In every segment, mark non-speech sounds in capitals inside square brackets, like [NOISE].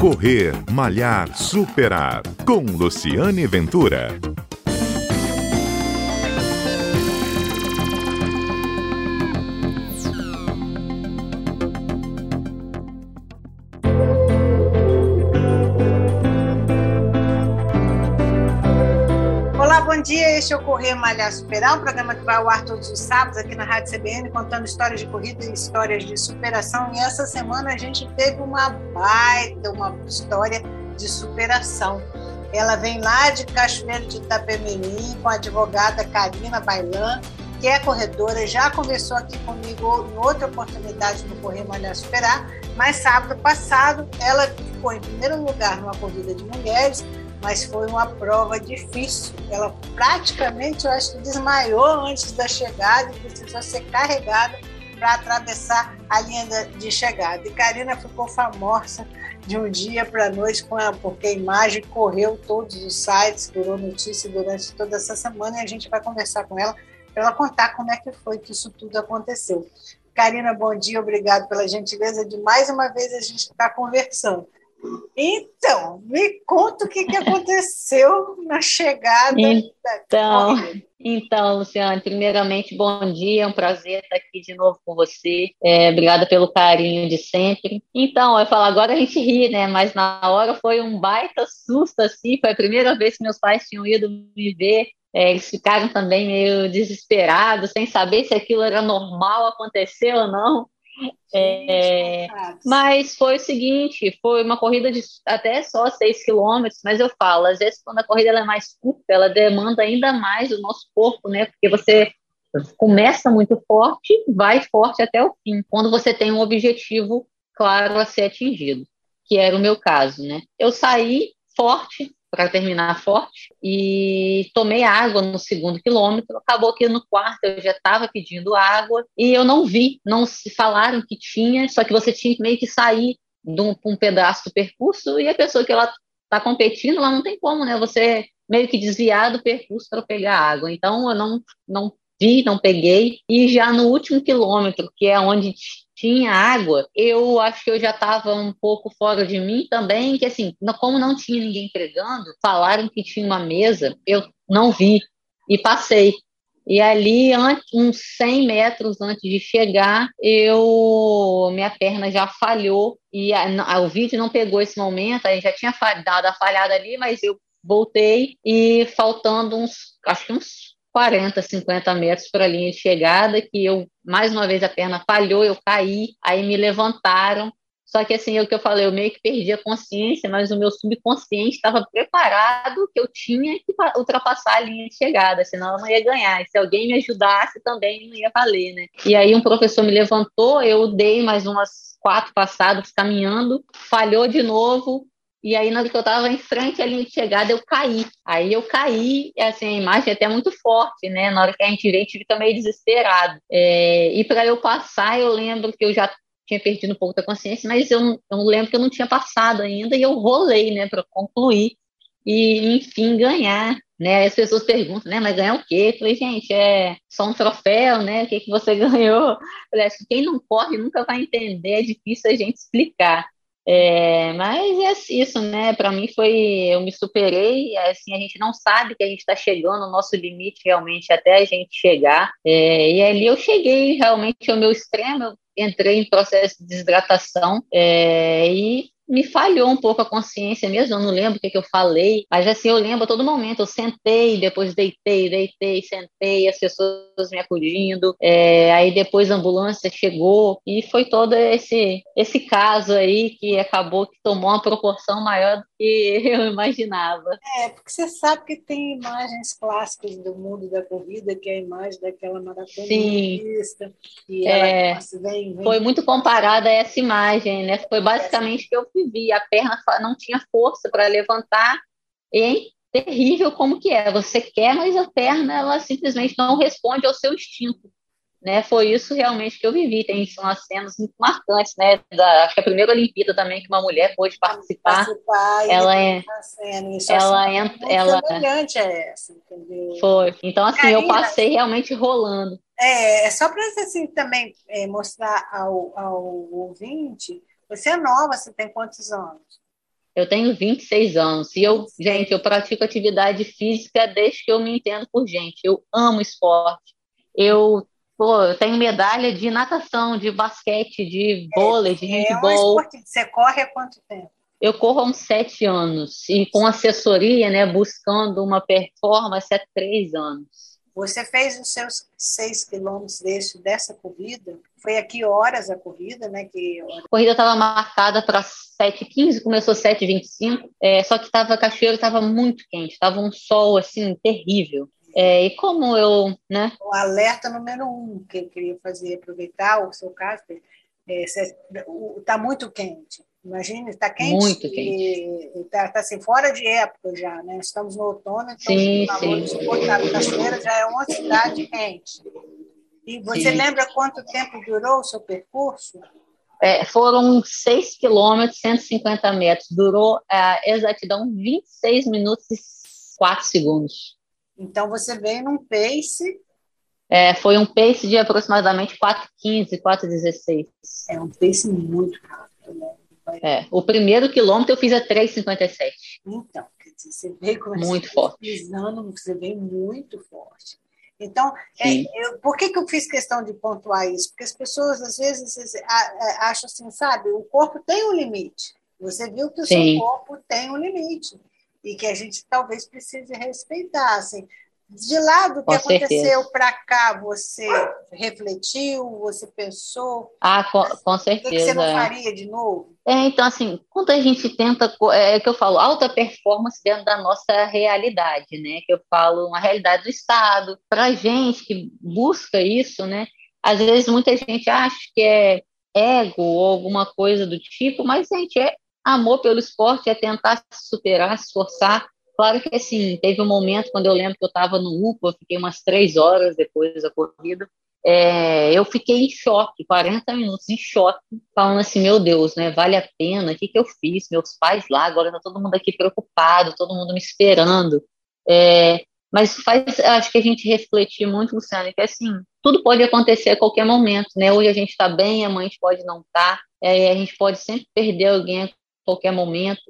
Correr, Malhar, Superar. Com Luciane Ventura. Bom dia. Este é o Correr Malhar Superar, um programa que vai ao ar todos os sábados aqui na Rádio CBN, contando histórias de corrida e histórias de superação. E essa semana a gente teve uma baita, uma história de superação. Ela vem lá de Cachoeiro de Itapemirim com a advogada Karina Bailan, que é corredora, já conversou aqui comigo em outra oportunidade no Correr Malhar Superar, mas sábado passado ela ficou em primeiro lugar numa corrida de mulheres, mas foi uma prova difícil. Ela praticamente, eu acho que desmaiou antes da chegada e precisou ser carregada para atravessar a linha de chegada. E Karina ficou famosa de um dia para a noite com ela, porque a imagem correu todos os sites, durou notícia durante toda essa semana e a gente vai conversar com ela para ela contar como é que foi que isso tudo aconteceu. Karina, bom dia, obrigado pela gentileza de mais uma vez a gente estar tá conversando. Então, me conta o que, que aconteceu na chegada. Então, então, Luciane, primeiramente, bom dia, é um prazer estar aqui de novo com você. É, obrigada pelo carinho de sempre. Então, eu falo, agora a gente ri, né? Mas na hora foi um baita susto, assim. Foi a primeira vez que meus pais tinham ido me ver. É, eles ficaram também meio desesperados, sem saber se aquilo era normal acontecer ou não. É, mas foi o seguinte, foi uma corrida de até só 6 quilômetros, mas eu falo, às vezes quando a corrida é mais curta, ela demanda ainda mais o nosso corpo, né? Porque você começa muito forte, vai forte até o fim, quando você tem um objetivo claro a ser atingido, que era o meu caso, né? Eu saí forte, para terminar forte e tomei água no segundo quilômetro. Acabou que no quarto eu já estava pedindo água e eu não vi, não se falaram que tinha, só que você tinha que meio que sair de um, um pedaço do percurso e a pessoa que ela está competindo, ela não tem como, né? Você meio que desviar do percurso para pegar água. Então eu não, não vi, não peguei. E já no último quilômetro, que é onde tinha água, eu acho que eu já estava um pouco fora de mim também, que assim, como não tinha ninguém pregando, falaram que tinha uma mesa, eu não vi e passei. E ali, uns 100 metros antes de chegar, eu minha perna já falhou e a, o vídeo não pegou esse momento, aí já tinha dado a falhada ali, mas eu voltei e faltando uns, acho que uns 40, 50 metros para a linha de chegada, que eu, mais uma vez, a perna falhou, eu caí, aí me levantaram. Só que, assim, é o que eu falei, eu meio que perdi a consciência, mas o meu subconsciente estava preparado que eu tinha que ultrapassar a linha de chegada, senão eu não ia ganhar. E se alguém me ajudasse, também não ia valer, né? E aí um professor me levantou, eu dei mais umas quatro passadas caminhando, falhou de novo, e aí, na hora que eu estava em frente à linha de chegada, eu caí. Aí eu caí, assim, a imagem é até muito forte, né? Na hora que a gente vê, a gente fica meio desesperado. É, e para eu passar, eu lembro que eu já tinha perdido um pouco da consciência, mas eu, eu lembro que eu não tinha passado ainda e eu rolei, né, para concluir e, enfim, ganhar. Né? As pessoas perguntam, né, mas ganhar o quê? Eu falei, gente, é só um troféu, né? O que, que você [LAUGHS] ganhou? Eu falei, acho que quem não corre nunca vai entender, é difícil a gente explicar. É, mas é isso, né? Para mim foi, eu me superei. Assim, a gente não sabe que a gente está chegando no nosso limite realmente até a gente chegar. É, e ali eu cheguei realmente ao meu extremo. Eu entrei em processo de desidratação é, e me falhou um pouco a consciência mesmo, eu não lembro o que, que eu falei, mas assim, eu lembro a todo momento, eu sentei, depois deitei, deitei, sentei, as pessoas me acudindo, é, aí depois a ambulância chegou, e foi todo esse, esse caso aí que acabou que tomou uma proporção maior do que [LAUGHS] eu imaginava. É, porque você sabe que tem imagens clássicas do mundo da corrida, que é a imagem daquela maratonista, e é, ela vem, vem, foi muito comparada a essa imagem, né, foi basicamente que eu vivi, a perna não tinha força para levantar, e é terrível como que é, você quer, mas a perna ela simplesmente não responde ao seu instinto, né, foi isso realmente que eu vivi, tem são as cenas muito marcantes, né, da, acho que a primeira Olimpíada também que uma mulher pôde participar, participar ela é, ela é, ela é essa, entendeu? Foi, então assim, eu passei realmente rolando. É, é só para assim também é, mostrar ao, ao ouvinte você é nova, você tem quantos anos? Eu tenho 26 anos e eu, gente, eu pratico atividade física desde que eu me entendo por gente. Eu amo esporte. Eu, pô, eu tenho medalha de natação, de basquete, de vôlei, de é, handball. É um esporte. Você corre há quanto tempo? Eu corro há uns sete anos e com assessoria, né, buscando uma performance há três anos. Você fez os seus seis quilômetros desse, dessa corrida? Foi aqui horas a corrida, né? Que... A corrida estava marcada para 7h15, começou 7h25, é, só que tava, Cachoeiro estava muito quente, estava um sol assim terrível. É, e como eu, né? O alerta número um que eu queria fazer, aproveitar o seu caso, está é, tá muito quente. Imagina, está quente. Muito quente. Está tá, assim, fora de época já, né? Estamos no outono, então sim, o sim. Cachoeira já é uma cidade quente. E você sim. lembra quanto tempo durou o seu percurso? É, foram 6 quilômetros, 150 metros. Durou a é, exatidão 26 minutos e 4 segundos. Então você veio num pace. É, foi um pace de aproximadamente 4,15, 4,16. É um pace muito rápido, né? É, o primeiro quilômetro eu fiz a 3,57. Então, você veio com muito forte. Pisando, você veio muito forte. Então, é, eu, por que, que eu fiz questão de pontuar isso? Porque as pessoas, às vezes, acham assim, sabe, o corpo tem um limite. Você viu que o Sim. seu corpo tem um limite. E que a gente talvez precise respeitar. Assim, de lá do que com aconteceu para cá, você refletiu, você pensou? Ah, com, com certeza. O que, você não faria de novo? É, então, assim, quando a gente tenta, é, é que eu falo, alta performance dentro da nossa realidade, né? Que eu falo, uma realidade do Estado. Para gente que busca isso, né? Às vezes muita gente acha que é ego ou alguma coisa do tipo, mas, gente, é amor pelo esporte, é tentar se superar, se esforçar Claro que, assim, teve um momento quando eu lembro que eu estava no UPA, fiquei umas três horas depois da corrida, é, eu fiquei em choque, 40 minutos em choque, falando assim, meu Deus, né, vale a pena, o que, que eu fiz? Meus pais lá, agora está todo mundo aqui preocupado, todo mundo me esperando. É, mas faz, acho que a gente refletir muito, Luciano, que assim, tudo pode acontecer a qualquer momento, né? Hoje a gente está bem, amanhã a gente pode não estar, tá, é, a gente pode sempre perder alguém a qualquer momento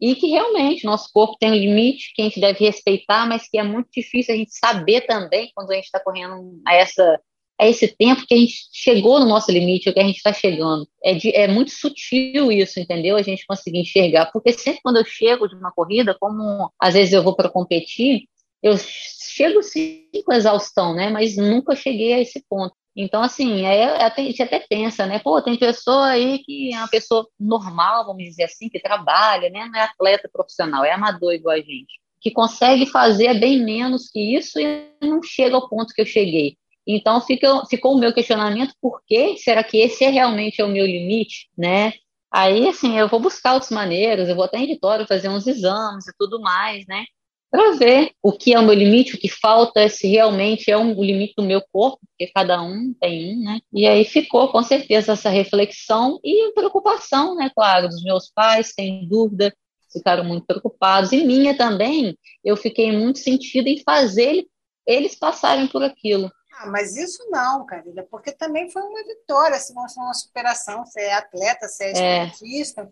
e que realmente nosso corpo tem um limite que a gente deve respeitar, mas que é muito difícil a gente saber também quando a gente está correndo a essa a esse tempo que a gente chegou no nosso limite, o que a gente está chegando. É, de, é muito sutil isso, entendeu? A gente conseguir enxergar, porque sempre quando eu chego de uma corrida, como às vezes eu vou para competir, eu chego sim com exaustão, né? Mas nunca cheguei a esse ponto. Então, assim, é, é a gente até pensa, né? Pô, tem pessoa aí que é uma pessoa normal, vamos dizer assim, que trabalha, né? Não é atleta profissional, é amador igual a gente, que consegue fazer bem menos que isso e não chega ao ponto que eu cheguei. Então, fica, ficou o meu questionamento, por que será que esse é realmente é o meu limite, né? Aí, assim, eu vou buscar outras maneiras, eu vou até em editório fazer uns exames e tudo mais, né? Para ver o que é o meu limite, o que falta, se realmente é um, o limite do meu corpo, porque cada um tem um, né? E aí ficou com certeza essa reflexão e preocupação, né? Claro, dos meus pais, sem dúvida, ficaram muito preocupados, e minha também, eu fiquei muito sentida em fazer eles passarem por aquilo. Ah, mas isso não, Carila, porque também foi uma vitória, se não foi uma superação, você é atleta, você é, é. esportista.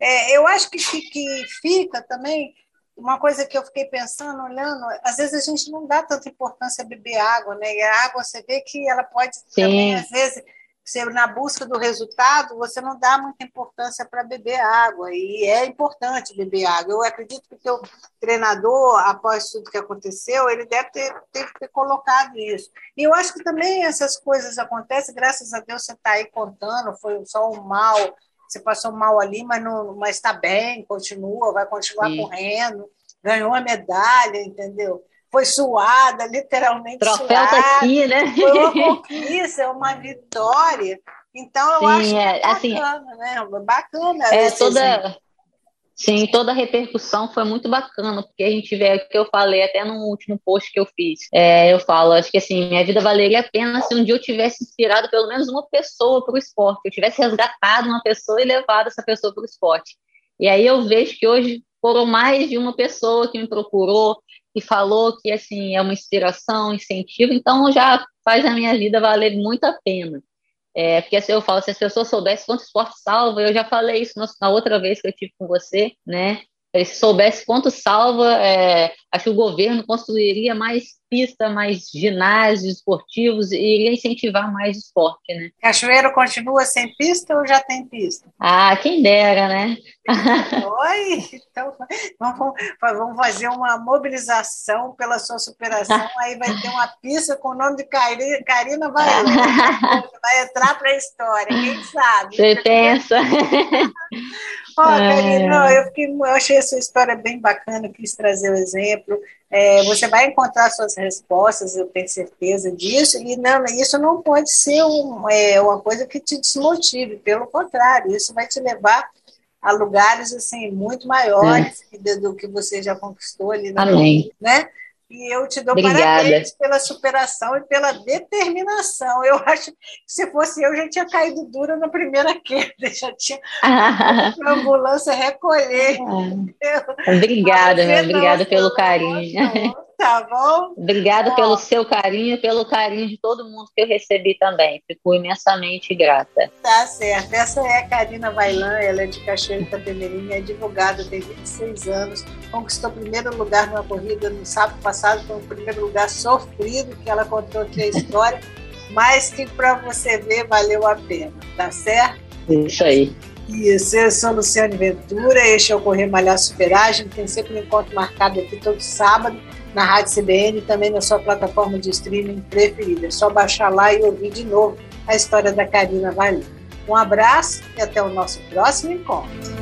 É. É, eu acho que, que fica também uma coisa que eu fiquei pensando, olhando, às vezes a gente não dá tanta importância a beber água, né? E a água, você vê que ela pode Sim. também, às vezes, ser na busca do resultado, você não dá muita importância para beber água, e é importante beber água. Eu acredito que o teu treinador, após tudo que aconteceu, ele deve ter, ter, ter colocado isso. E eu acho que também essas coisas acontecem, graças a Deus você está aí contando, foi só um mal, você passou mal ali, mas não, mas está bem, continua, vai continuar Sim. correndo, ganhou a medalha, entendeu? Foi suada, literalmente Troféu tá suada. Tá aqui, né? Foi uma conquista, uma vitória. Então, eu Sim, acho é, é assim, bacana, né? Bacana. É, toda, Sim, toda a repercussão foi muito bacana, porque a gente vê o que eu falei até no último post que eu fiz. É, eu falo, acho que assim, minha vida valeria a pena se um dia eu tivesse inspirado pelo menos uma pessoa para o esporte, eu tivesse resgatado uma pessoa e levado essa pessoa para o esporte. E aí eu vejo que hoje foram mais de uma pessoa que me procurou, que falou que assim é uma inspiração, incentivo, então já faz a minha vida valer muito a pena. É, porque assim, eu falo, se as pessoas soubessem quanto esporte salva, eu já falei isso na outra vez que eu tive com você, né? Se soubesse quanto salva, é, acho que o governo construiria mais pista, mais ginásios esportivos e iria incentivar mais esporte, né? Cachoeiro continua sem pista ou já tem pista? Ah, quem dera, né? [LAUGHS] Oi! Então, vamos, vamos fazer uma mobilização pela sua superação, aí vai ter uma pista com o nome de Karina Baiana. Vai entrar para a história, quem sabe? Você pensa? Ó, oh, Karina, [LAUGHS] eu, fiquei, eu achei essa história bem bacana, quis trazer o exemplo. É, você vai encontrar suas respostas, eu tenho certeza disso, e não, isso não pode ser um, é, uma coisa que te desmotive, pelo contrário, isso vai te levar a lugares assim muito maiores é. do que você já conquistou ali na Amém. né? E eu te dou Obrigada. parabéns pela superação e pela determinação. Eu acho que se fosse eu, já tinha caído dura na primeira queda, já tinha [LAUGHS] a ambulância recolher. Ah. Obrigada, meu, obrigada pelo carinho. Tá bom? Obrigada pelo seu carinho, pelo carinho de todo mundo que eu recebi também. Fico imensamente grata. Tá certo. Essa é a Karina Bailan, ela é de Cachoeira Itapemirim, é advogada, tem 26 anos, conquistou primeiro lugar numa corrida no sábado passado, foi o primeiro lugar sofrido, que ela contou aqui a história, [LAUGHS] mas que para você ver valeu a pena, tá certo? Isso aí. Isso, eu sou Luciane Ventura, este é o Correr Malhar Superagem, tem sempre um encontro marcado aqui todo sábado na Rádio CBN e também na sua plataforma de streaming preferida. É só baixar lá e ouvir de novo a história da Karina Valim. Um abraço e até o nosso próximo encontro.